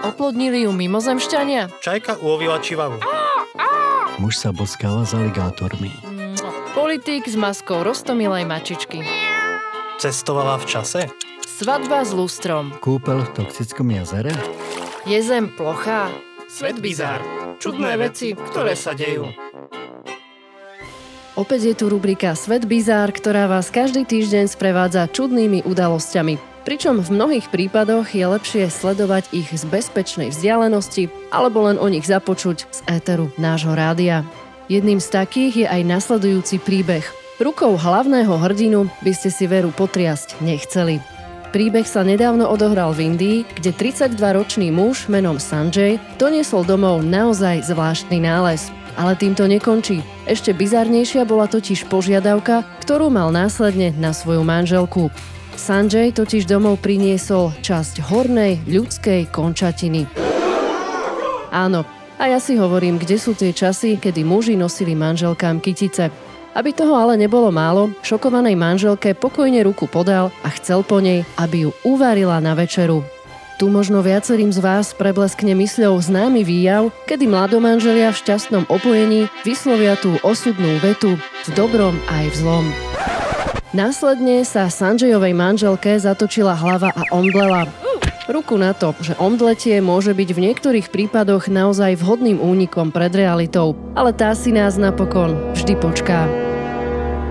Oplodnili ju mimozemšťania? Čajka ulovila čivavu. Muž sa boskáva s aligátormi. Politik s maskou rostomilej mačičky. Cestovala v čase? Svadba s lustrom. Kúpel v toxickom jazere? Je zem plochá? Svet bizár. Čudné veci, ktoré sa dejú. Opäť je tu rubrika Svet bizár, ktorá vás každý týždeň sprevádza čudnými udalosťami. Pričom v mnohých prípadoch je lepšie sledovať ich z bezpečnej vzdialenosti alebo len o nich započuť z éteru nášho rádia. Jedným z takých je aj nasledujúci príbeh. Rukou hlavného hrdinu by ste si veru potriasť nechceli. Príbeh sa nedávno odohral v Indii, kde 32-ročný muž menom Sanjay doniesol domov naozaj zvláštny nález. Ale týmto nekončí. Ešte bizarnejšia bola totiž požiadavka, ktorú mal následne na svoju manželku. Sanjay totiž domov priniesol časť hornej ľudskej končatiny. Áno, a ja si hovorím, kde sú tie časy, kedy muži nosili manželkám kytice. Aby toho ale nebolo málo, šokovanej manželke pokojne ruku podal a chcel po nej, aby ju uvarila na večeru. Tu možno viacerým z vás prebleskne mysľou známy výjav, kedy mladomanželia v šťastnom opojení vyslovia tú osudnú vetu v dobrom aj v zlom. Následne sa Sanjayovej manželke zatočila hlava a omdlela. Ruku na to, že omdletie môže byť v niektorých prípadoch naozaj vhodným únikom pred realitou, ale tá si nás napokon vždy počká.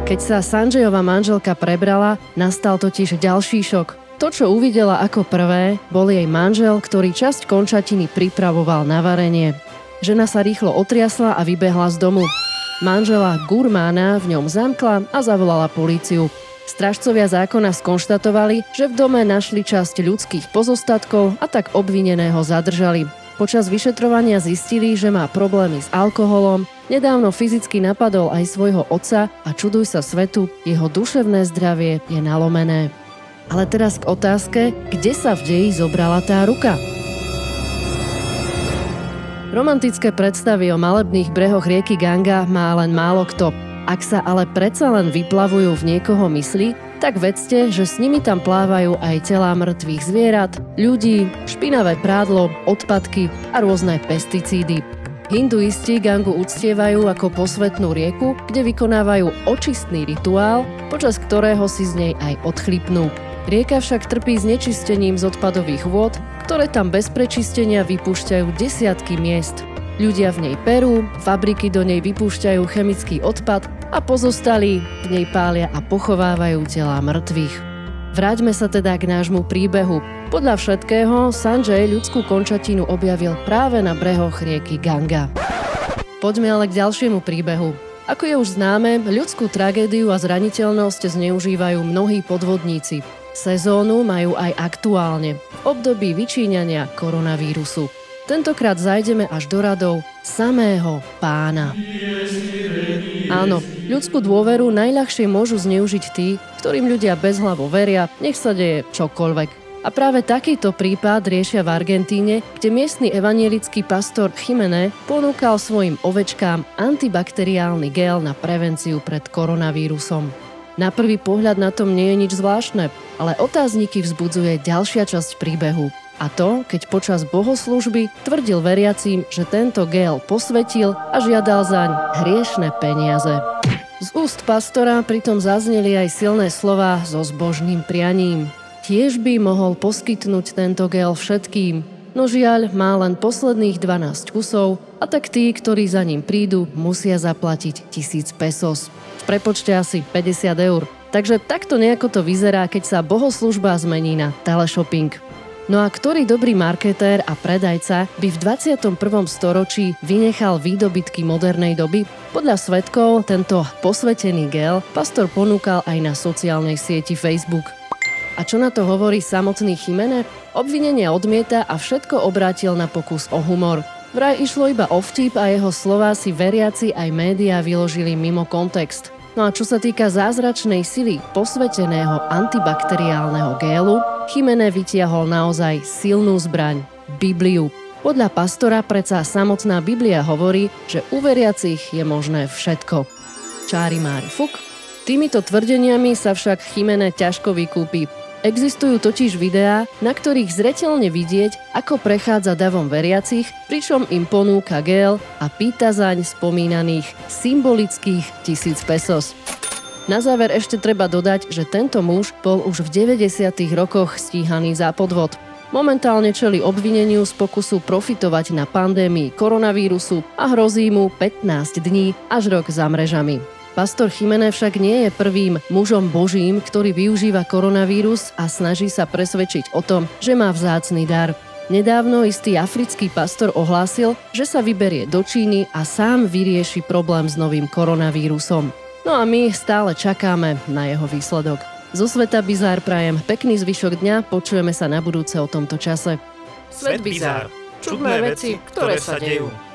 Keď sa Sanjayova manželka prebrala, nastal totiž ďalší šok. To, čo uvidela ako prvé, bol jej manžel, ktorý časť končatiny pripravoval na varenie. Žena sa rýchlo otriasla a vybehla z domu. Manžela Gurmána v ňom zamkla a zavolala políciu. Stražcovia zákona skonštatovali, že v dome našli časť ľudských pozostatkov a tak obvineného zadržali. Počas vyšetrovania zistili, že má problémy s alkoholom, nedávno fyzicky napadol aj svojho otca a čuduj sa svetu, jeho duševné zdravie je nalomené. Ale teraz k otázke, kde sa v deji zobrala tá ruka? Romantické predstavy o malebných brehoch rieky Ganga má len málo kto. Ak sa ale predsa len vyplavujú v niekoho mysli, tak vedzte, že s nimi tam plávajú aj telá mŕtvych zvierat, ľudí, špinavé prádlo, odpadky a rôzne pesticídy. Hinduisti Gangu uctievajú ako posvetnú rieku, kde vykonávajú očistný rituál, počas ktorého si z nej aj odchlipnú. Rieka však trpí znečistením z odpadových vôd, ktoré tam bez prečistenia vypúšťajú desiatky miest. Ľudia v nej perú, fabriky do nej vypúšťajú chemický odpad a pozostali v nej pália a pochovávajú tela mŕtvych. Vráťme sa teda k nášmu príbehu. Podľa všetkého Sanjay ľudskú končatinu objavil práve na brehoch rieky Ganga. Poďme ale k ďalšiemu príbehu. Ako je už známe, ľudskú tragédiu a zraniteľnosť zneužívajú mnohí podvodníci. Sezónu majú aj aktuálne, v období vyčíňania koronavírusu. Tentokrát zajdeme až do radov samého pána. Áno, ľudskú dôveru najľahšie môžu zneužiť tí, ktorým ľudia bezhlavo veria, nech sa deje čokoľvek. A práve takýto prípad riešia v Argentíne, kde miestny evanielický pastor Chimene ponúkal svojim ovečkám antibakteriálny gel na prevenciu pred koronavírusom. Na prvý pohľad na tom nie je nič zvláštne, ale otázniky vzbudzuje ďalšia časť príbehu. A to, keď počas bohoslužby tvrdil veriacím, že tento gel posvetil a žiadal zaň hriešne peniaze. Z úst pastora pritom zazneli aj silné slova so zbožným prianím. Tiež by mohol poskytnúť tento gel všetkým, no žiaľ má len posledných 12 kusov a tak tí, ktorí za ním prídu, musia zaplatiť 1000 pesos prepočte asi 50 eur. Takže takto nejako to vyzerá, keď sa bohoslužba zmení na teleshopping. No a ktorý dobrý marketér a predajca by v 21. storočí vynechal výdobytky modernej doby? Podľa svetkov tento posvetený gel pastor ponúkal aj na sociálnej sieti Facebook. A čo na to hovorí samotný Chimene? Obvinenie odmieta a všetko obrátil na pokus o humor. Vraj išlo iba o vtip a jeho slová si veriaci aj médiá vyložili mimo kontext. No a čo sa týka zázračnej sily posveteného antibakteriálneho gélu, Chimene vytiahol naozaj silnú zbraň – Bibliu. Podľa pastora predsa samotná Biblia hovorí, že u veriacich je možné všetko. Čári mári fuk. Týmito tvrdeniami sa však Chimene ťažko vykúpi. Existujú totiž videá, na ktorých zretelne vidieť, ako prechádza davom veriacich, pričom im ponúka gel a pýta zaň spomínaných symbolických tisíc pesos. Na záver ešte treba dodať, že tento muž bol už v 90. rokoch stíhaný za podvod. Momentálne čeli obvineniu z pokusu profitovať na pandémii koronavírusu a hrozí mu 15 dní až rok za mrežami. Pastor Chimene však nie je prvým mužom božím, ktorý využíva koronavírus a snaží sa presvedčiť o tom, že má vzácny dar. Nedávno istý africký pastor ohlásil, že sa vyberie do Číny a sám vyrieši problém s novým koronavírusom. No a my stále čakáme na jeho výsledok. Zo sveta Bizár prajem pekný zvyšok dňa, počujeme sa na budúce o tomto čase. Svet Bizár. Čudné veci, ktoré sa dejú.